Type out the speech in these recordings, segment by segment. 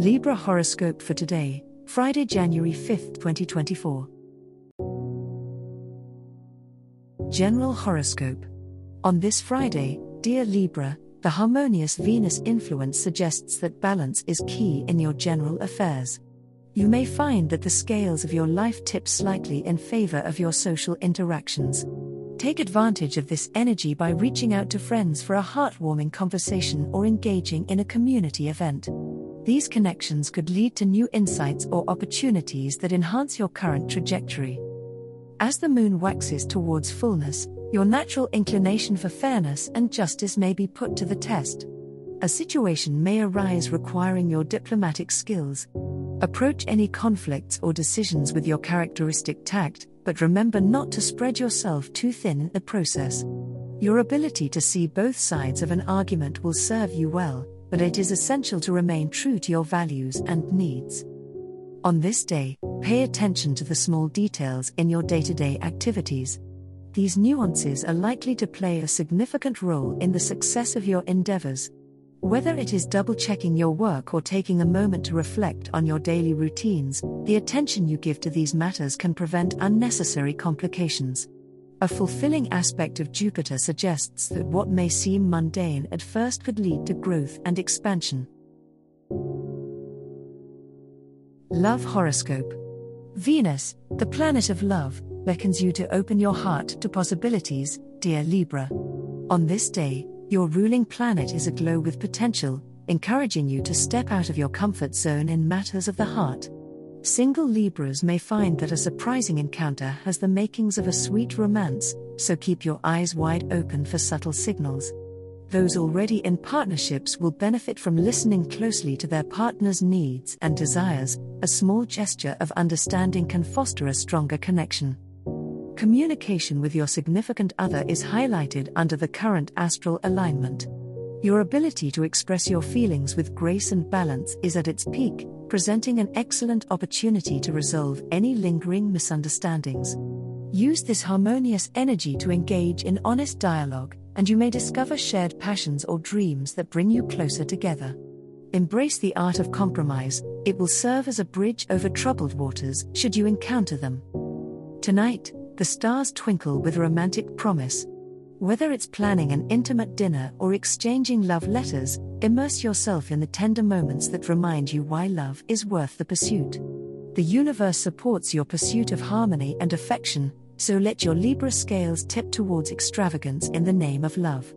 Libra horoscope for today, Friday, January 5th, 2024. General horoscope. On this Friday, dear Libra, the harmonious Venus influence suggests that balance is key in your general affairs. You may find that the scales of your life tip slightly in favor of your social interactions. Take advantage of this energy by reaching out to friends for a heartwarming conversation or engaging in a community event. These connections could lead to new insights or opportunities that enhance your current trajectory. As the moon waxes towards fullness, your natural inclination for fairness and justice may be put to the test. A situation may arise requiring your diplomatic skills. Approach any conflicts or decisions with your characteristic tact, but remember not to spread yourself too thin in the process. Your ability to see both sides of an argument will serve you well, but it is essential to remain true to your values and needs. On this day, pay attention to the small details in your day to day activities. These nuances are likely to play a significant role in the success of your endeavors. Whether it is double checking your work or taking a moment to reflect on your daily routines, the attention you give to these matters can prevent unnecessary complications. A fulfilling aspect of Jupiter suggests that what may seem mundane at first could lead to growth and expansion. Love Horoscope Venus, the planet of love, beckons you to open your heart to possibilities, dear Libra. On this day, your ruling planet is aglow with potential, encouraging you to step out of your comfort zone in matters of the heart. Single Libras may find that a surprising encounter has the makings of a sweet romance, so keep your eyes wide open for subtle signals. Those already in partnerships will benefit from listening closely to their partner's needs and desires. A small gesture of understanding can foster a stronger connection. Communication with your significant other is highlighted under the current astral alignment. Your ability to express your feelings with grace and balance is at its peak, presenting an excellent opportunity to resolve any lingering misunderstandings. Use this harmonious energy to engage in honest dialogue, and you may discover shared passions or dreams that bring you closer together. Embrace the art of compromise, it will serve as a bridge over troubled waters should you encounter them. Tonight, the stars twinkle with romantic promise, whether it's planning an intimate dinner or exchanging love letters, immerse yourself in the tender moments that remind you why love is worth the pursuit. The universe supports your pursuit of harmony and affection, so let your Libra scales tip towards extravagance in the name of love.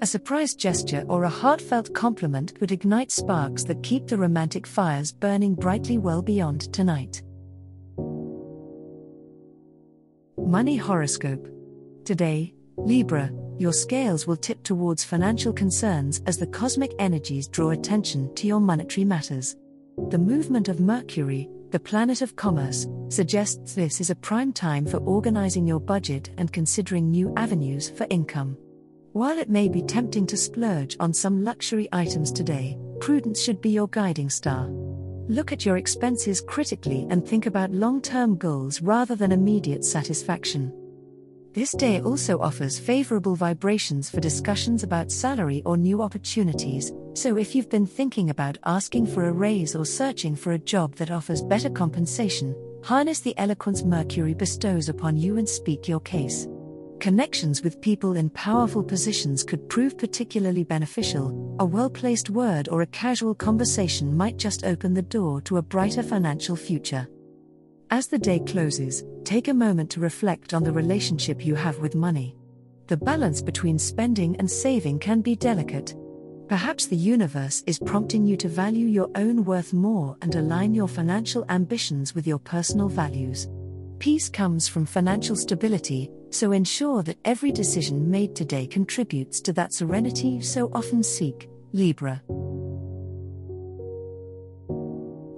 A surprise gesture or a heartfelt compliment could ignite sparks that keep the romantic fires burning brightly well beyond tonight. Money Horoscope Today, Libra, your scales will tip towards financial concerns as the cosmic energies draw attention to your monetary matters. The movement of Mercury, the planet of commerce, suggests this is a prime time for organizing your budget and considering new avenues for income. While it may be tempting to splurge on some luxury items today, prudence should be your guiding star. Look at your expenses critically and think about long term goals rather than immediate satisfaction. This day also offers favorable vibrations for discussions about salary or new opportunities, so if you've been thinking about asking for a raise or searching for a job that offers better compensation, harness the eloquence Mercury bestows upon you and speak your case. Connections with people in powerful positions could prove particularly beneficial. A well placed word or a casual conversation might just open the door to a brighter financial future. As the day closes, take a moment to reflect on the relationship you have with money. The balance between spending and saving can be delicate. Perhaps the universe is prompting you to value your own worth more and align your financial ambitions with your personal values. Peace comes from financial stability, so ensure that every decision made today contributes to that serenity you so often seek, Libra.